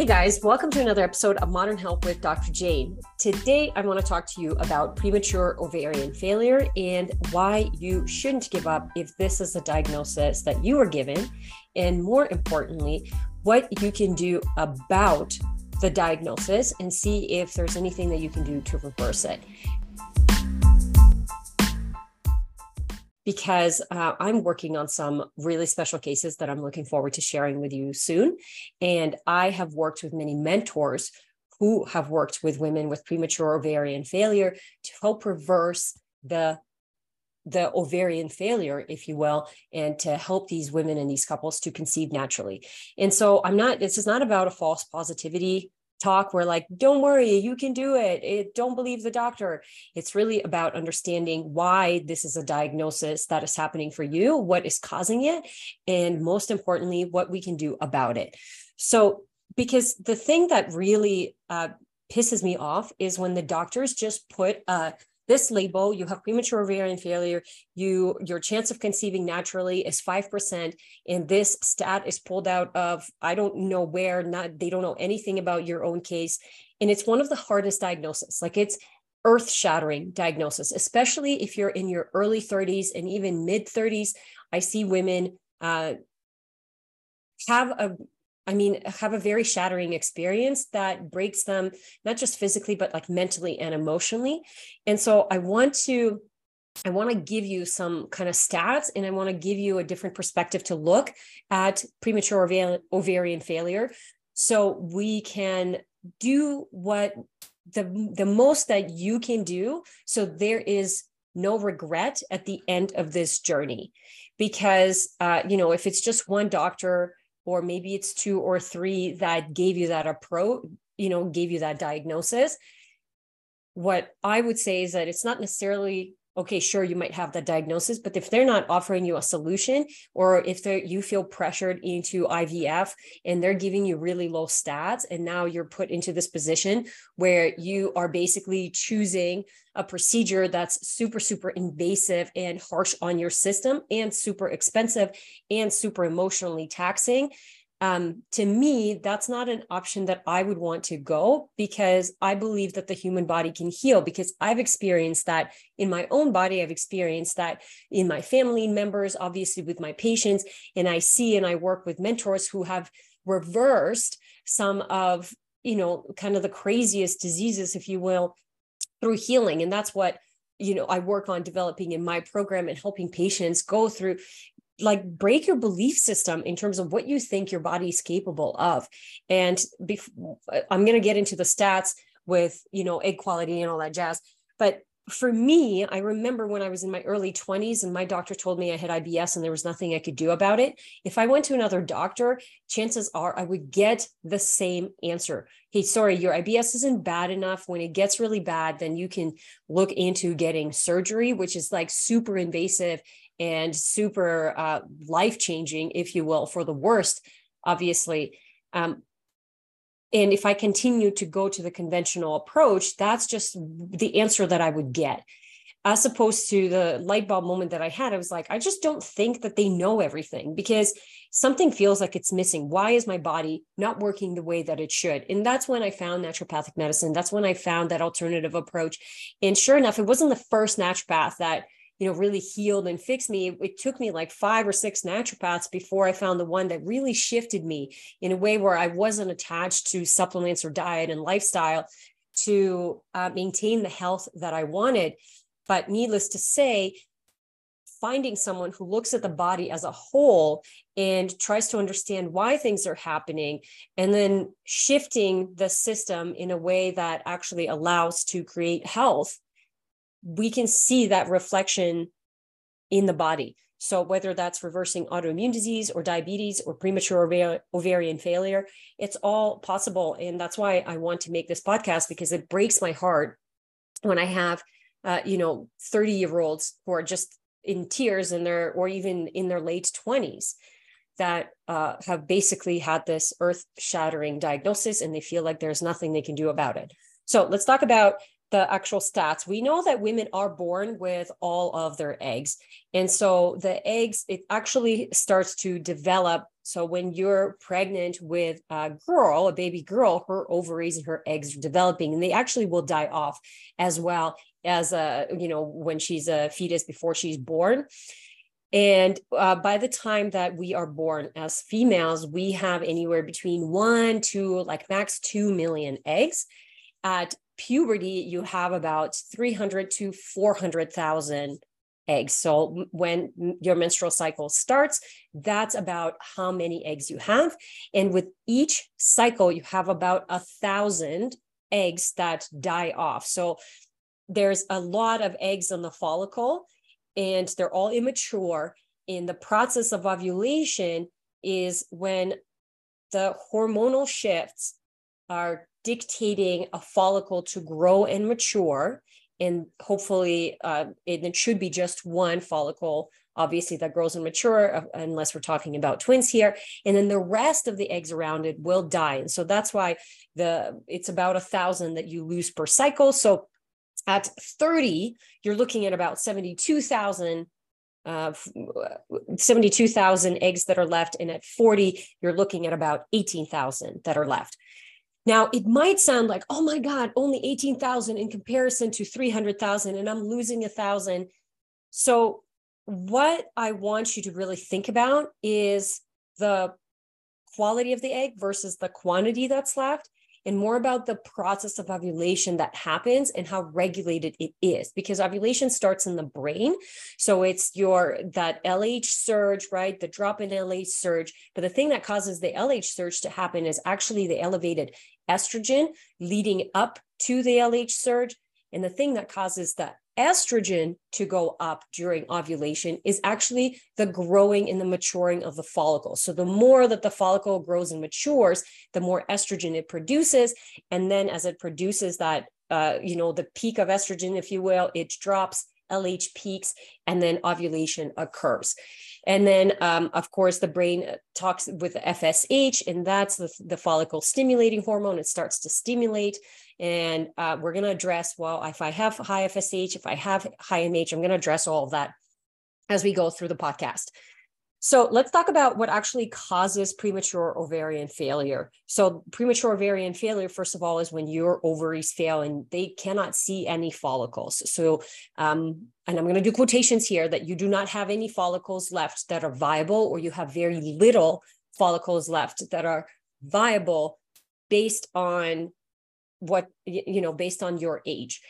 Hey guys, welcome to another episode of Modern Health with Dr. Jane. Today, I want to talk to you about premature ovarian failure and why you shouldn't give up if this is a diagnosis that you are given. And more importantly, what you can do about the diagnosis and see if there's anything that you can do to reverse it. Because uh, I'm working on some really special cases that I'm looking forward to sharing with you soon. And I have worked with many mentors who have worked with women with premature ovarian failure to help reverse the the ovarian failure if you will and to help these women and these couples to conceive naturally and so i'm not this is not about a false positivity talk where like don't worry you can do it. it don't believe the doctor it's really about understanding why this is a diagnosis that is happening for you what is causing it and most importantly what we can do about it so because the thing that really uh, pisses me off is when the doctors just put a this label, you have premature ovarian failure, you your chance of conceiving naturally is 5%. And this stat is pulled out of I don't know where, not they don't know anything about your own case. And it's one of the hardest diagnoses. Like it's earth-shattering diagnosis, especially if you're in your early 30s and even mid 30s. I see women uh, have a I mean, have a very shattering experience that breaks them, not just physically, but like mentally and emotionally. And so I want to I want to give you some kind of stats and I want to give you a different perspective to look at premature ovarian failure so we can do what the the most that you can do so there is no regret at the end of this journey because uh, you know if it's just one doctor or maybe it's two or three that gave you that approach, you know, gave you that diagnosis. What I would say is that it's not necessarily okay, sure, you might have that diagnosis, but if they're not offering you a solution, or if you feel pressured into IVF and they're giving you really low stats, and now you're put into this position where you are basically choosing a procedure that's super, super invasive and harsh on your system and super expensive and super emotionally taxing um, to me, that's not an option that I would want to go because I believe that the human body can heal. Because I've experienced that in my own body, I've experienced that in my family members, obviously with my patients. And I see and I work with mentors who have reversed some of, you know, kind of the craziest diseases, if you will, through healing. And that's what you know i work on developing in my program and helping patients go through like break your belief system in terms of what you think your body is capable of. And i'm going to get into the stats with you know egg quality and all that jazz. But for me i remember when i was in my early 20s and my doctor told me i had ibs and there was nothing i could do about it. If i went to another doctor chances are i would get the same answer. Hey sorry your ibs isn't bad enough. When it gets really bad then you can look into getting surgery which is like super invasive and super uh, life changing, if you will, for the worst, obviously. Um, and if I continue to go to the conventional approach, that's just the answer that I would get. As opposed to the light bulb moment that I had, I was like, I just don't think that they know everything because something feels like it's missing. Why is my body not working the way that it should? And that's when I found naturopathic medicine. That's when I found that alternative approach. And sure enough, it wasn't the first naturopath that you know really healed and fixed me it took me like five or six naturopaths before i found the one that really shifted me in a way where i wasn't attached to supplements or diet and lifestyle to uh, maintain the health that i wanted. But needless to say finding someone who looks at the body as a whole and tries to understand why things are happening and then shifting the system in a way that actually allows to create health we can see that reflection in the body. So whether that's reversing autoimmune disease or diabetes or premature ovarian failure, it's all possible. And that's why I want to make this podcast because it breaks my heart when I have, uh, you know, 30 year olds who are just in tears in their, or even in their late 20s that uh, have basically had this earth shattering diagnosis and they feel like there's nothing they can do about it. So let's talk about the actual stats, we know that women are born with all of their eggs. And so the eggs, it actually starts to develop. So when you're pregnant with a girl, a baby girl, her ovaries and her eggs are developing, and they actually will die off as well as a, you know, when she's a fetus before she's born. And uh, by the time that we are born as females, we have anywhere between one to like max 2 million eggs. At puberty, you have about 300 to 400,000 eggs. So when your menstrual cycle starts, that's about how many eggs you have. And with each cycle, you have about a thousand eggs that die off. So there's a lot of eggs on the follicle and they're all immature. In the process of ovulation is when the hormonal shifts are dictating a follicle to grow and mature. And hopefully, uh, it, should be just one follicle, obviously, that grows and mature, uh, unless we're talking about twins here. And then the rest of the eggs around it will die. And so that's why the it's about a thousand that you lose per cycle. So at 30, you're looking at about 72,000 uh, 72,000 eggs that are left. And at 40, you're looking at about 18,000 that are left. Now, it might sound like, oh my God, only 18,000 in comparison to 300,000, and I'm losing a thousand. So, what I want you to really think about is the quality of the egg versus the quantity that's left and more about the process of ovulation that happens and how regulated it is because ovulation starts in the brain. So it's your that lh surge right? The drop in lh surge. But the thing that causes the lh surge to happen is actually the elevated estrogen leading up to the lh surge. And the thing that causes the estrogen to go up during ovulation is actually the growing and the maturing of the follicle. So the more that the follicle grows and matures, the more estrogen it produces. And then as it produces that, uh, you know, the peak of estrogen, if you will, it drops, LH peaks, and then ovulation occurs. And then, um, of course, the brain talks with FSH, and that's the, the follicle stimulating hormone. It starts to stimulate. And uh, we're going to address, well, if I have high FSH, if I have high AMH, I'm going to address all of that as we go through the podcast. So let's talk about what actually causes premature ovarian failure. So premature ovarian failure, first of all, is when your ovaries fail and they cannot see any follicles. So, um, and I'm going to do quotations here that you do not have any follicles left that are viable, or you have very little follicles left that are viable based on what you know based on your age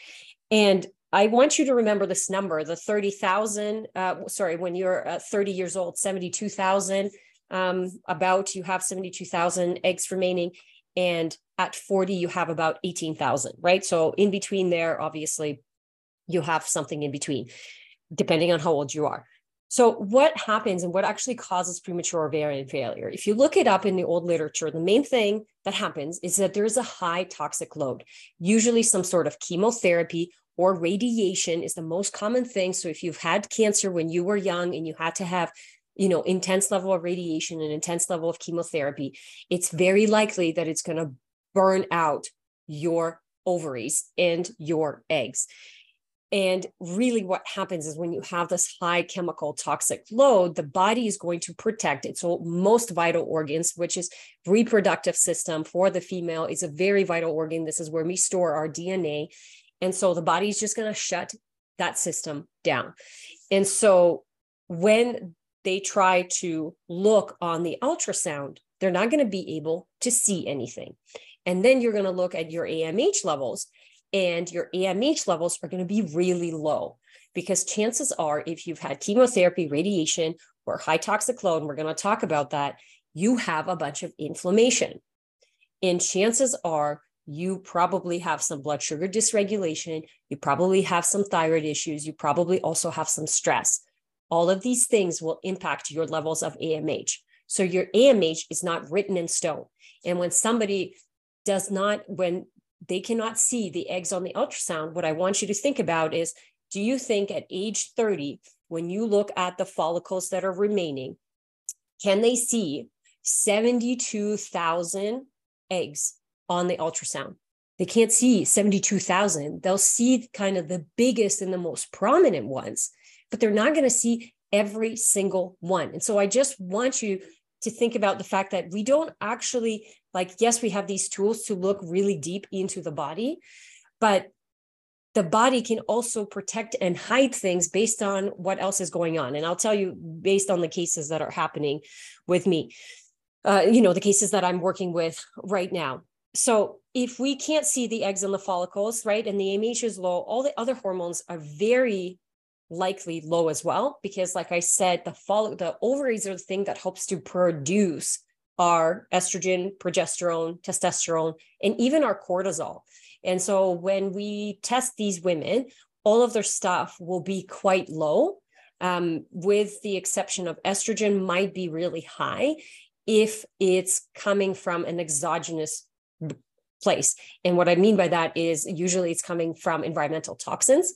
and i want you to remember this number the 30000 uh, sorry when you're uh, 30 years old 72000 um, about you have 72000 eggs remaining and at 40 you have about 18000 right so in between there obviously you have something in between depending on how old you are so, what happens and what actually causes premature ovarian failure? If you look it up in the old literature, the main thing that happens is that there's a high toxic load, usually some sort of chemotherapy or radiation is the most common thing. So, if you've had cancer when you were young and you had to have you know intense level of radiation and intense level of chemotherapy it's very likely that it's going to burn out your ovaries and your eggs and really, what happens is when you have this high chemical toxic load, the body is going to protect its most vital organs, which is reproductive system for the female is a very vital organ. This is where we store our DNA. And so the body is just going to shut that system down. And so when they try to look on the ultrasound, they're not going to be able to see anything. And then you're going to look at your AMH levels and your AMH levels are going to be really low because chances are, if you've had chemotherapy, radiation, or high toxic load, we're going to talk about that, you have a bunch of inflammation. And chances are you probably have some blood sugar dysregulation. You probably have some thyroid issues. You probably also have some stress. All of these things will impact your levels of AMH. So your AMH is not written in stone. And when somebody does not, when they cannot see the eggs on the ultrasound, what I want you to think about is do you think at age 30, when you look at the follicles that are remaining, can they see 72,000 eggs on the ultrasound? they can't see 72,000. They'll see kind of the biggest and the most prominent ones, but they're not going to see every single one. And so I just want you to think about the fact that we don't actually like yes we have these tools to look really deep into the body but the body can also protect and hide things based on what else is going on and i'll tell you based on the cases that are happening with me uh, you know the cases that i'm working with right now so if we can't see the eggs and the follicles right and the amh is low all the other hormones are very likely low as well because like i said the follow the ovaries are the thing that helps to produce our estrogen progesterone testosterone and even our cortisol. And so when we test these women all of their stuff will be quite low. Um, with the exception of estrogen might be really high if it's coming from an exogenous place and what i mean by that is usually it's coming from environmental toxins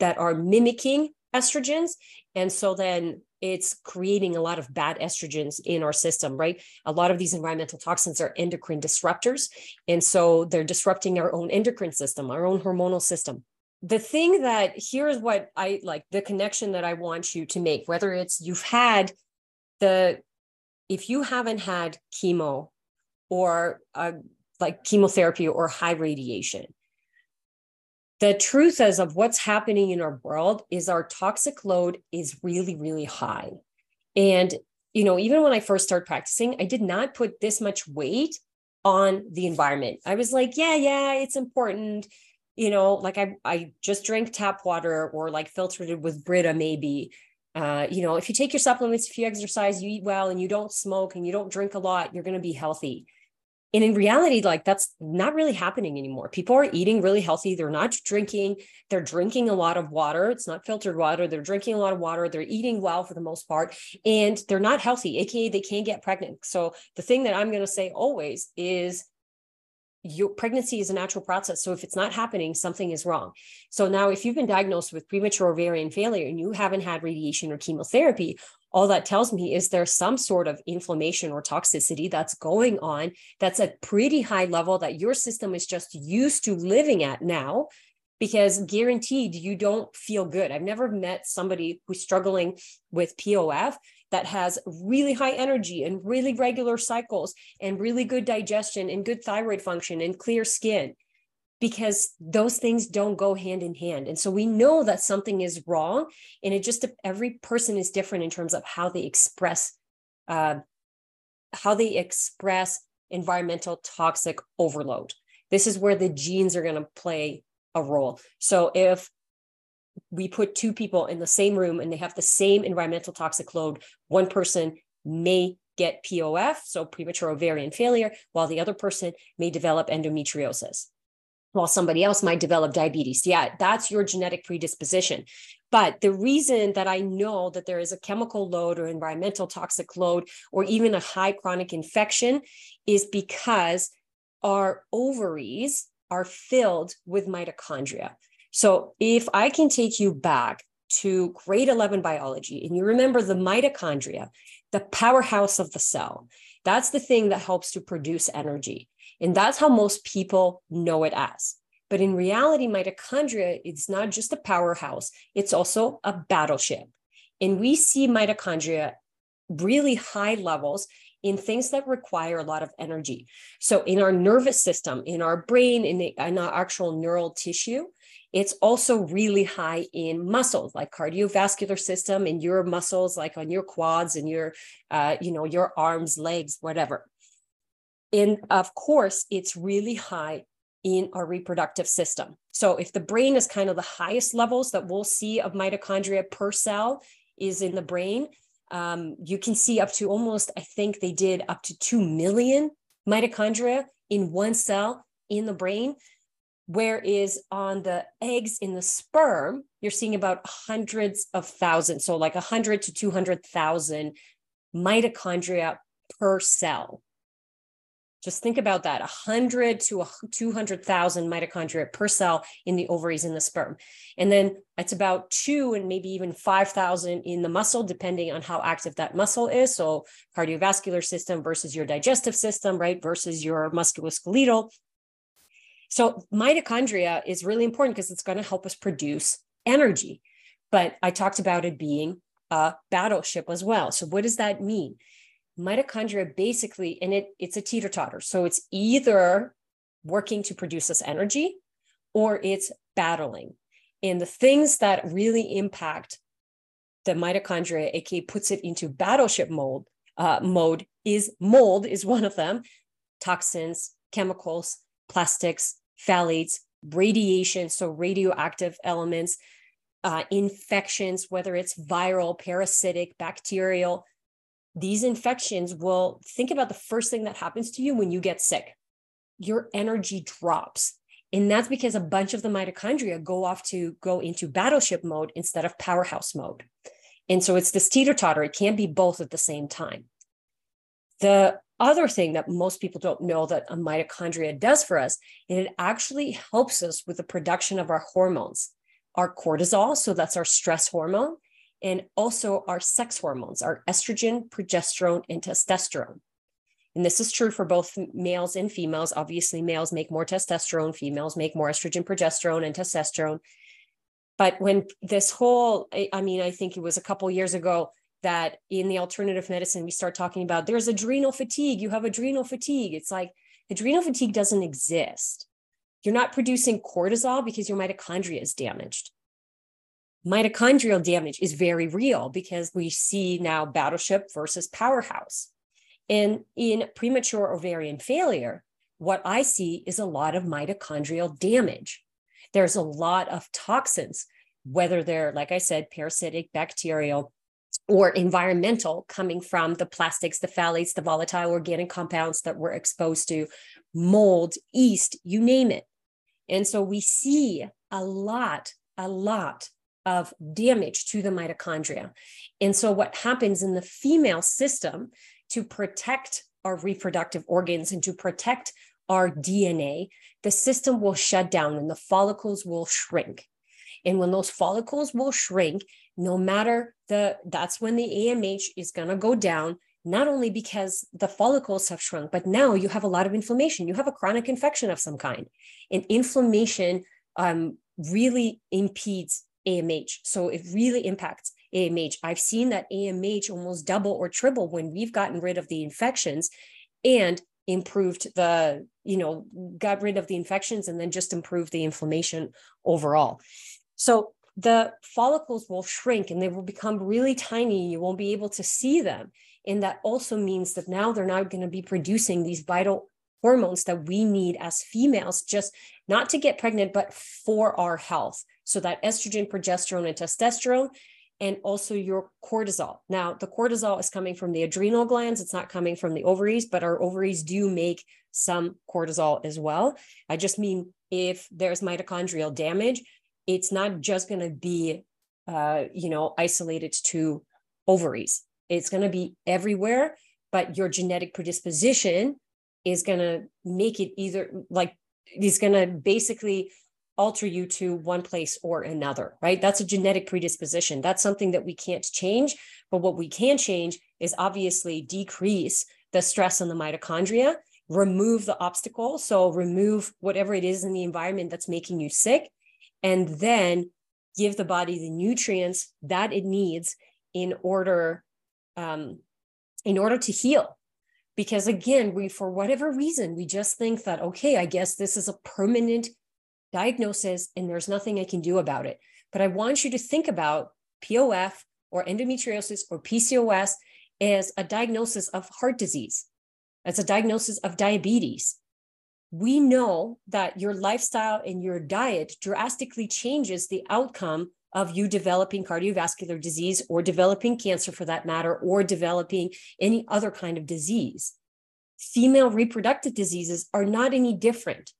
that are mimicking estrogens. And so then it's creating a lot of bad estrogens in our system, right? A lot of these environmental toxins are endocrine disruptors. And so they're disrupting our own endocrine system, our own hormonal system. The thing that here's what I like the connection that I want you to make, whether it's you've had the, if you haven't had chemo or uh, like chemotherapy or high radiation, the truth is of what's happening in our world is our toxic load is really really high. And you know even when i first started practicing i did not put this much weight on the environment. I was like yeah yeah it's important. You know like i i just drink tap water or like filtered it with brita maybe. Uh, you know if you take your supplements if you exercise you eat well and you don't smoke and you don't drink a lot you're going to be healthy and in reality, like that's not really happening anymore. People are eating really healthy. They're not drinking. They're drinking a lot of water. It's not filtered water. They're drinking a lot of water. They're eating well for the most part. And they're not healthy, AKA they can't get pregnant. So the thing that I'm going to say always is your pregnancy is a natural process. So if it's not happening, something is wrong. So now, if you've been diagnosed with premature ovarian failure and you haven't had radiation or chemotherapy, all that tells me is there's some sort of inflammation or toxicity that's going on that's a pretty high level that your system is just used to living at now because guaranteed you don't feel good. I've never met somebody who's struggling with POF that has really high energy and really regular cycles and really good digestion and good thyroid function and clear skin because those things don't go hand in hand. And so we know that something is wrong. And it just, every person is different in terms of how they express, uh, how they express environmental toxic overload. This is where the genes are going to play a role. So if we put two people in the same room and they have the same environmental toxic load, one person may get POF, so premature ovarian failure, while the other person may develop endometriosis while somebody else might develop diabetes. Yeah, that's your genetic predisposition. But the reason that I know that there is a chemical load or environmental toxic load or even a high chronic infection is because our ovaries are filled with mitochondria. So if I can take you back to grade 11 biology and you remember the mitochondria, the powerhouse of the cell, that's the thing that helps to produce energy. And that's how most people know it as. But in reality, mitochondria is not just a powerhouse, it's also a battleship. And we see mitochondria really high levels in things that require a lot of energy. So, in our nervous system, in our brain, in, the, in our actual neural tissue, it's also really high in muscles like cardiovascular system and your muscles like on your quads and your uh, you know your arms legs whatever and of course, it's really high in our reproductive system. So if the brain is kind of the highest levels that we'll see of mitochondria per cell is in the brain, um, you can see up to almost, I think they did up to 2 million mitochondria in one cell in the brain. Whereas on the eggs in the sperm, you're seeing about hundreds of thousands. So like 100 to 200,000 mitochondria per cell. Just think about that 100 to 200,000 mitochondria per cell in the ovaries in the sperm. And then it's about two and maybe even 5,000 in the muscle, depending on how active that muscle is. So, cardiovascular system versus your digestive system, right? Versus your musculoskeletal. So mitochondria is really important because it's going to help us produce energy. But I talked about it being a battleship as well. So what does that mean? Mitochondria basically, and it, it's a teeter totter. So it's either working to produce this energy or it's battling. And the things that really impact the mitochondria, aka puts it into battleship mode, uh, mode is mold is one of them, toxins, chemicals, plastics, phthalates, radiation, so radioactive elements, uh, infections, whether it's viral, parasitic, bacterial. These infections will think about the first thing that happens to you when you get sick. Your energy drops. And that's because a bunch of the mitochondria go off to go into battleship mode instead of powerhouse mode. And so it's this teeter totter. It can't be both at the same time. The other thing that most people don't know that a mitochondria does for us, is it actually helps us with the production of our hormones, our cortisol, so that's our stress hormone, and also our sex hormones, our estrogen, progesterone, and testosterone. And this is true for both males and females. Obviously, males make more testosterone, females make more estrogen, progesterone, and testosterone. But when this whole, I mean, I think it was a couple years ago that in the alternative medicine, we start talking about there's adrenal fatigue, you have adrenal fatigue. It's like adrenal fatigue doesn't exist. You're not producing cortisol because your mitochondria is damaged. Mitochondrial damage is very real because we see now battleship versus powerhouse. And in premature ovarian failure, what I see is a lot of mitochondrial damage. There's a lot of toxins, whether they're, like I said, parasitic, bacterial, or environmental coming from the plastics, the phthalates, the volatile organic compounds that we're exposed to, mold, yeast, you name it. And so we see a lot, a lot of damage to the mitochondria. And so what happens in the female system to protect our reproductive organs and to protect our DNA, the system will shut down and the follicles will shrink. And when those follicles will shrink, no matter the, that's when the AMH is going to go down, not only because the follicles have shrunk, but now you have a lot of inflammation. You have a chronic infection of some kind. And inflammation um, really impedes AMH. So it really impacts AMH. I've seen that AMH almost double or triple when we've gotten rid of the infections and improved the, you know, got rid of the infections and then just improved the inflammation overall. So the follicles will shrink and they will become really tiny. You won't be able to see them. And that also means that now they're not going to be producing these vital hormones that we need as females, just not to get pregnant, but for our health. So that estrogen, progesterone, and testosterone, and also your cortisol. Now, the cortisol is coming from the adrenal glands, it's not coming from the ovaries, but our ovaries do make some cortisol as well. I just mean if there's mitochondrial damage, it's not just going to be uh, you know isolated to ovaries it's going to be everywhere but your genetic predisposition is going to make it either like it's going to basically alter you to one place or another right? That's a genetic predisposition. That's something that we can't change but what we can change is obviously decrease the stress on the mitochondria remove the obstacle so remove whatever it is in the environment that's making you sick and then give the body the nutrients that it needs in order um, in order to heal. Because again we for whatever reason we just think that okay i guess this is a permanent diagnosis and there's nothing i can do about it but i want you to think about pof or endometriosis or pcos as a diagnosis of heart disease as a diagnosis of diabetes we know that your lifestyle and your diet drastically changes the outcome of you developing cardiovascular disease or developing cancer for that matter, or developing any other kind of disease. Female reproductive diseases are not any different.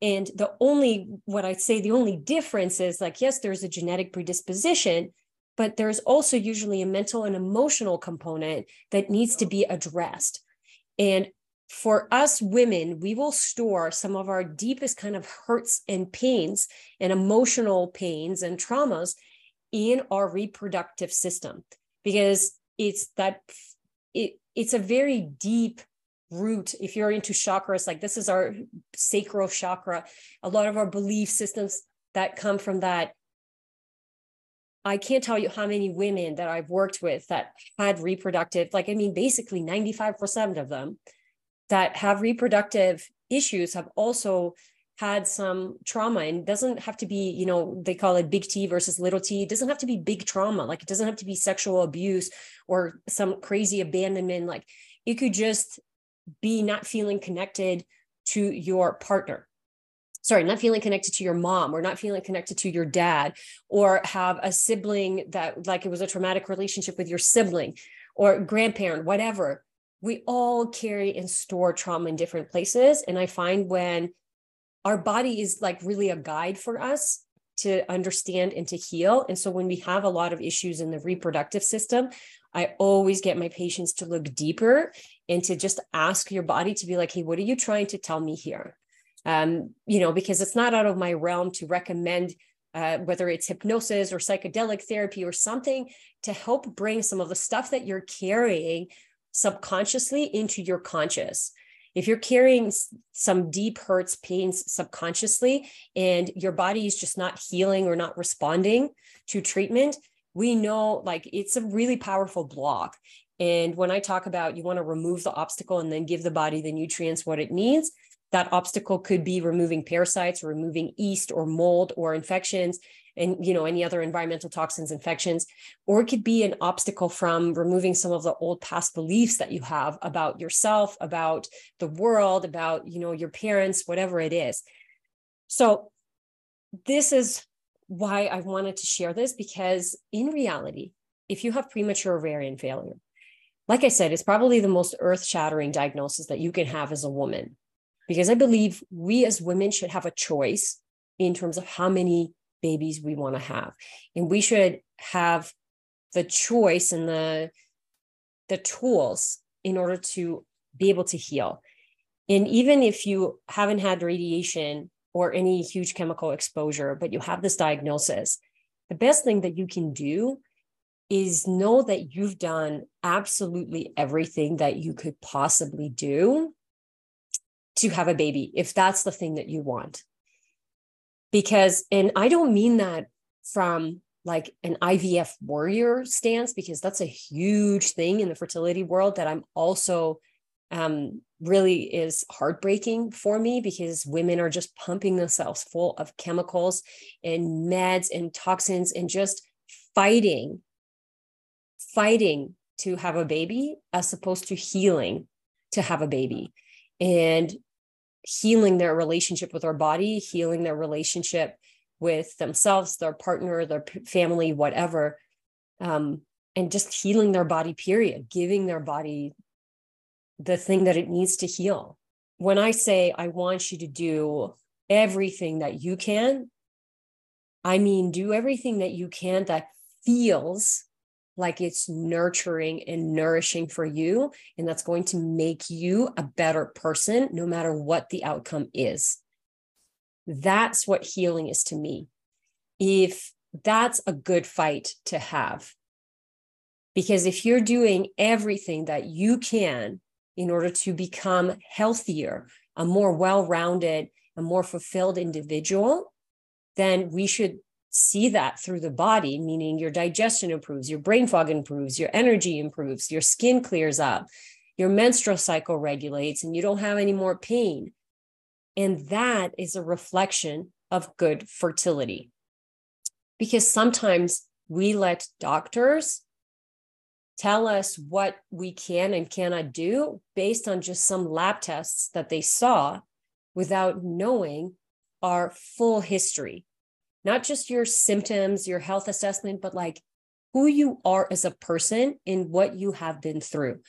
And the only, what I'd say, the only difference is like, yes, there's a genetic predisposition, but there's also usually a mental and emotional component that needs to be addressed. And for us women, we will store some of our deepest kind of hurts and pains and emotional pains and traumas in our reproductive system because it's that it, it's a very deep root if you're into chakras like this is our sacral chakra a lot of our belief systems that come from that I can't tell you how many women that I've worked with that had reproductive, like, I mean, basically 95% of them that have reproductive issues have also had some trauma and doesn't have to be, you know, they call it big T versus little t. It doesn't have to be big trauma. Like, it doesn't have to be sexual abuse or some crazy abandonment. Like, it could just be not feeling connected to your partner sorry, not feeling connected to your mom or not feeling connected to your dad, or have a sibling that, like, it was a traumatic relationship with your sibling or grandparent, whatever. We all carry and store trauma in different places. And I find when our body is like really a guide for us to understand and to heal. And so when we have a lot of issues in the reproductive system, I always get my patients to look deeper and to just ask your body to be like, hey, what are you trying to tell me here? um, you know, because it's not out of my realm to recommend uh, whether it's hypnosis or psychedelic therapy or something to help bring some of the stuff that you're carrying subconsciously into your conscious. If you're carrying some deep hurts, pains subconsciously, and your body is just not healing or not responding to treatment, we know like it's a really powerful block. And when I talk about you want to remove the obstacle and then give the body the nutrients what it needs, that obstacle could be removing parasites removing yeast or mold or infections and you know any other environmental toxins infections or it could be an obstacle from removing some of the old past beliefs that you have about yourself about the world about you know your parents whatever it is. So this is why i wanted to share this because in reality if you have premature ovarian failure like i said it's probably the most earth-shattering diagnosis that you can have as a woman because I believe we as women should have a choice in terms of how many babies we want to have. And we should have the choice and the the tools in order to be able to heal. And even if you haven't had radiation or any huge chemical exposure, but you have this diagnosis, the best thing that you can do is know that you've done absolutely everything that you could possibly do to have a baby if that's the thing that you want. Because, and I don't mean that from like an IVF warrior stance, because that's a huge thing in the fertility world that I'm also um, really is heartbreaking for me because women are just pumping themselves full of chemicals and meds and toxins and just fighting, fighting to have a baby as opposed to healing to have a baby. And healing their relationship with their body, healing their relationship with themselves, their partner, their family, whatever, um, and just healing their body, period, giving their body the thing that it needs to heal. When I say I want you to do everything that you can, I mean, do everything that you can that feels like it's nurturing and nourishing for you. And that's going to make you a better person, no matter what the outcome is. That's what healing is to me. If that's a good fight to have. Because if you're doing everything that you can in order to become healthier, a more well rounded, a more fulfilled individual, then we should see that through the body, meaning your digestion improves, your brain fog improves, your energy improves, your skin clears up, your menstrual cycle regulates, and you don't have any more pain. And that is a reflection of good fertility. Because sometimes we let doctors tell us what we can and cannot do based on just some lab tests that they saw without knowing our full history not just your symptoms, your health assessment, but like who you are as a person and what you have been through.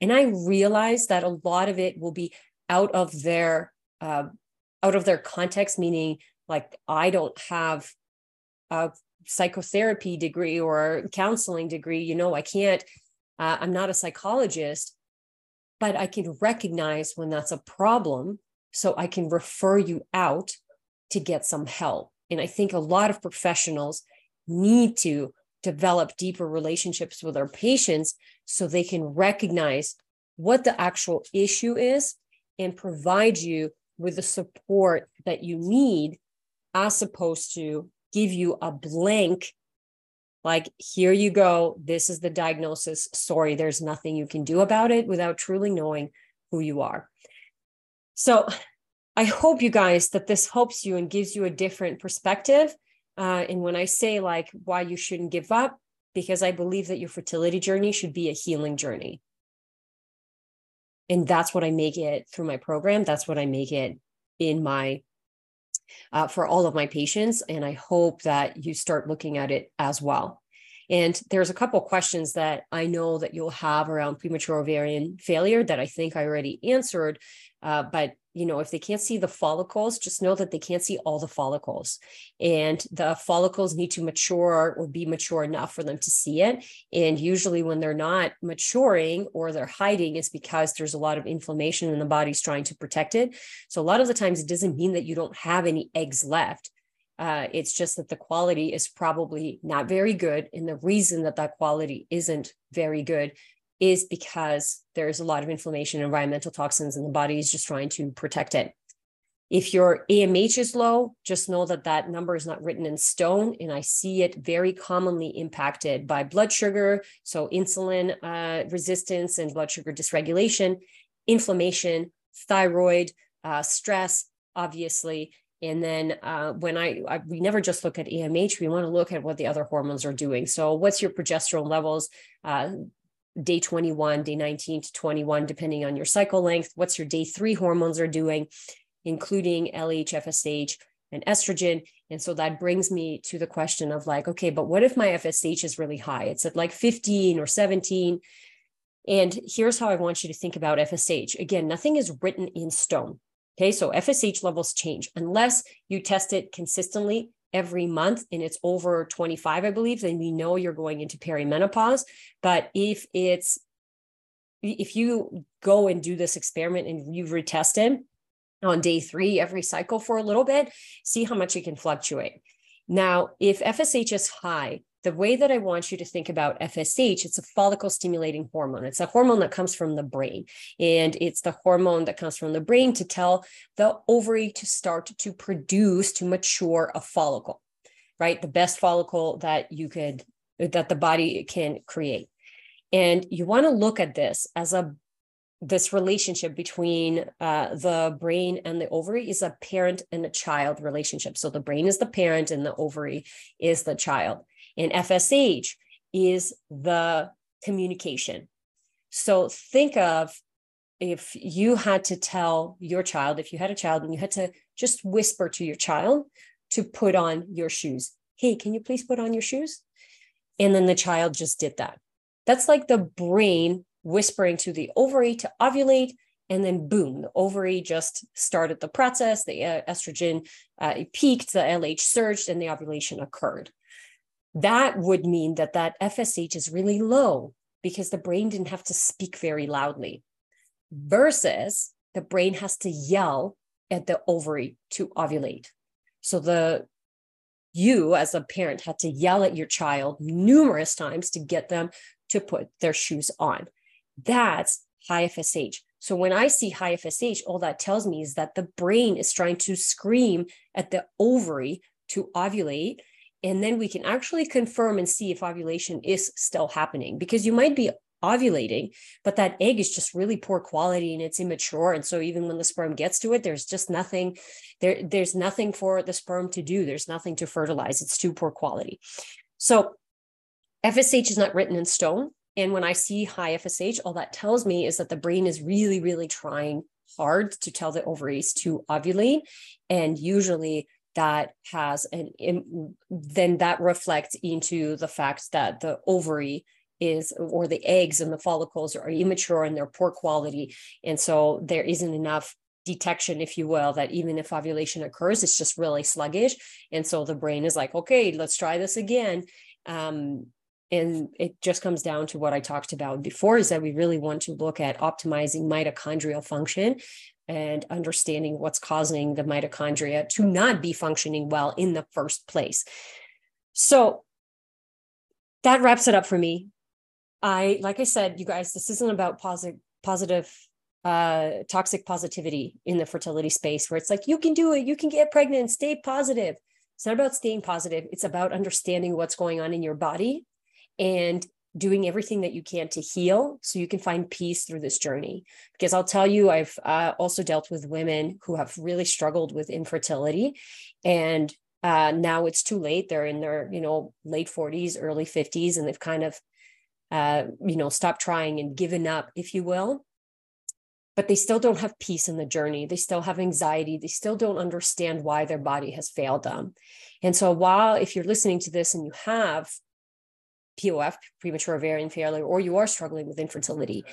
And I realize that a lot of it will be out of their uh, out of their context, meaning like I don't have a psychotherapy degree or counseling degree. You know, I can't. Uh, I'm not a psychologist, but I can recognize when that's a problem, so I can refer you out to get some help. And I think a lot of professionals need to develop deeper relationships with our patients so they can recognize what the actual issue is and provide you with the support that you need as opposed to give you a blank like here you go. This is the diagnosis. Sorry there's nothing you can do about it without truly knowing who you are. So i hope you guys that this helps you and gives you a different perspective uh, and when i say like why you shouldn't give up because i believe that your fertility journey should be a healing journey and that's what i make it through my program that's what i make it in my uh, for all of my patients. And I hope that you start looking at it as well. And there's a couple questions that I know that you'll have around premature ovarian failure that I think I already answered. Uh, but you know, if they can't see the follicles, just know that they can't see all the follicles. And the follicles need to mature or be mature enough for them to see it. And usually, when they're not maturing or they're hiding, it's because there's a lot of inflammation and the body's trying to protect it. So, a lot of the times, it doesn't mean that you don't have any eggs left. Uh, it's just that the quality is probably not very good. And the reason that that quality isn't very good is because there's a lot of inflammation, environmental toxins, and the body is just trying to protect it. If your AMH is low, just know that that number is not written in stone. And I see it very commonly impacted by blood sugar, so insulin uh, resistance and blood sugar dysregulation, inflammation, thyroid, uh, stress, obviously. And then uh, when I, I, we never just look at AMH, we want to look at what the other hormones are doing. So, what's your progesterone levels? Day 21, day 19 to 21, depending on your cycle length, what's your day three hormones are doing, including LH, FSH, and estrogen. And so that brings me to the question of like, okay, but what if my FSH is really high? It's at like 15 or 17. And here's how I want you to think about FSH. Again, nothing is written in stone. Okay, so FSH levels change unless you test it consistently every month and it's over 25, I believe, then we know you're going into perimenopause. But if it's if you go and do this experiment and you retest it on day three every cycle for a little bit, see how much it can fluctuate. Now, if FSH is high, the way that I want you to think about FSH, it's a follicle stimulating hormone. It's a hormone that comes from the brain. And it's the hormone that comes from the brain to tell the ovary to start to produce, to mature a follicle, right? The best follicle that you could, that the body can create. And you want to look at this as a this relationship between uh, the brain and the ovary is a parent and a child relationship. So the brain is the parent and the ovary is the child. And FSH is the communication. So think of if you had to tell your child, if you had a child and you had to just whisper to your child to put on your shoes, hey, can you please put on your shoes? And then the child just did that. That's like the brain whispering to the ovary to ovulate. And then, boom, the ovary just started the process. The uh, estrogen uh, peaked, the LH surged, and the ovulation occurred that would mean that that FSH is really low because the brain didn't have to speak very loudly versus the brain has to yell at the ovary to ovulate. So the you as a parent had to yell at your child numerous times to get them to put their shoes on. That's high FSH. So when I see high FSH, all that tells me is that the brain is trying to scream at the ovary to ovulate and then we can actually confirm and see if ovulation is still happening because you might be ovulating, but that egg is just really poor quality and it's immature. And so even when the sperm gets to it, there's just nothing there, there's nothing for the sperm to do. There's nothing to fertilize. It's too poor quality. So FSH is not written in stone. And when I see high FSH, all that tells me is that the brain is really, really trying hard to tell the ovaries to ovulate. And usually that has an then that reflects into the fact that the ovary is or the eggs and the follicles are immature and they're poor quality. And so there isn't enough detection if you will that even if ovulation occurs it's just really sluggish. And so the brain is like okay let's try this again. Um, and it just comes down to what i talked about before is that we really want to look at optimizing mitochondrial function and understanding what's causing the mitochondria to not be functioning well in the first place. So that wraps it up for me. I, like I said, you guys, this isn't about positive positive uh toxic positivity in the fertility space where it's like you can do it you can get pregnant stay positive it's not about staying positive it's about understanding what's going on in your body and doing everything that you can to heal so you can find peace through this journey because i'll tell you i've uh, also dealt with women who have really struggled with infertility and uh, now it's too late they're in their you know late 40s early 50s and they've kind of uh, you know stopped trying and given up if you will but they still don't have peace in the journey. They still have anxiety. They still don't understand why their body has failed them. And so, while if you're listening to this and you have POF, premature ovarian failure, or you are struggling with infertility,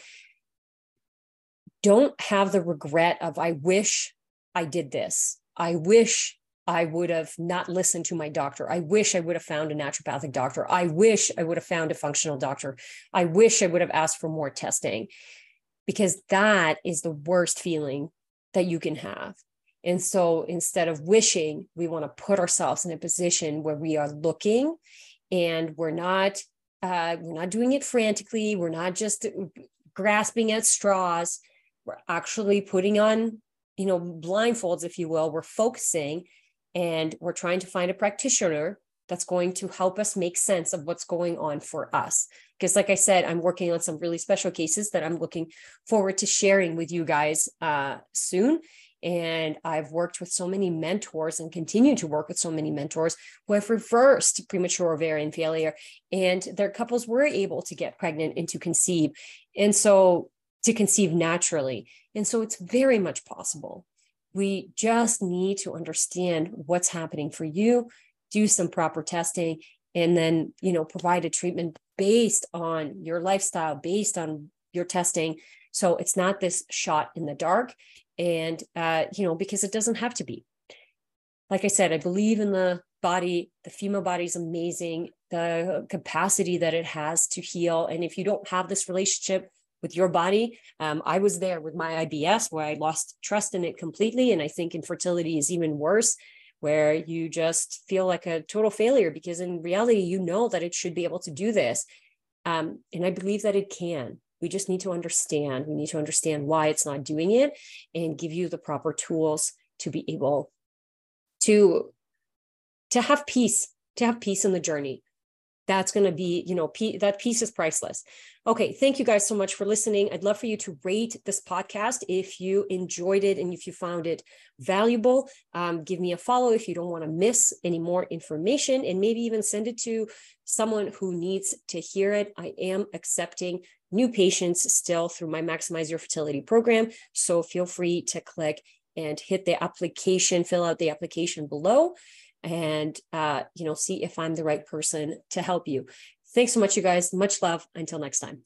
don't have the regret of, I wish I did this. I wish I would have not listened to my doctor. I wish I would have found a naturopathic doctor. I wish I would have found a functional doctor. I wish I would have asked for more testing because that is the worst feeling that you can have. And so instead of wishing, we want to put ourselves in a position where we are looking and we're not uh, we're not doing it frantically. We're not just grasping at straws. We're actually putting on, you know, blindfolds, if you will. We're focusing and we're trying to find a practitioner that's going to help us make sense of what's going on for us. Because, like I said, I'm working on some really special cases that I'm looking forward to sharing with you guys uh, soon. And I've worked with so many mentors and continue to work with so many mentors who have reversed premature ovarian failure, and their couples were able to get pregnant and to conceive. And so, to conceive naturally. And so, it's very much possible. We just need to understand what's happening for you do some proper testing and then you know provide a treatment based on your lifestyle based on your testing so it's not this shot in the dark and uh, you know because it doesn't have to be. Like i said i believe in the body the female body is amazing the capacity that it has to heal. And if you don't have this relationship with your body um, i was there with my ibs where i lost trust in it completely. And i think infertility is even worse where you just feel like a total failure because in reality you know that it should be able to do this. Um, and i believe that it can we just need to understand we need to understand why it's not doing it and give you the proper tools to be able to to have peace to have peace in the journey. That's going to be you know that piece is priceless. Okay thank you guys so much for listening. I'd love for you to rate this podcast if you enjoyed it and if you found it valuable. Um, give me a follow if you don't want to miss any more information and maybe even send it to someone who needs to hear it. I am accepting new patients still through my maximize your fertility program. So feel free to click and hit the application fill out the application below and uh, you know see if i'm the right person to help you. Thanks so much you guys. Much love. Until next time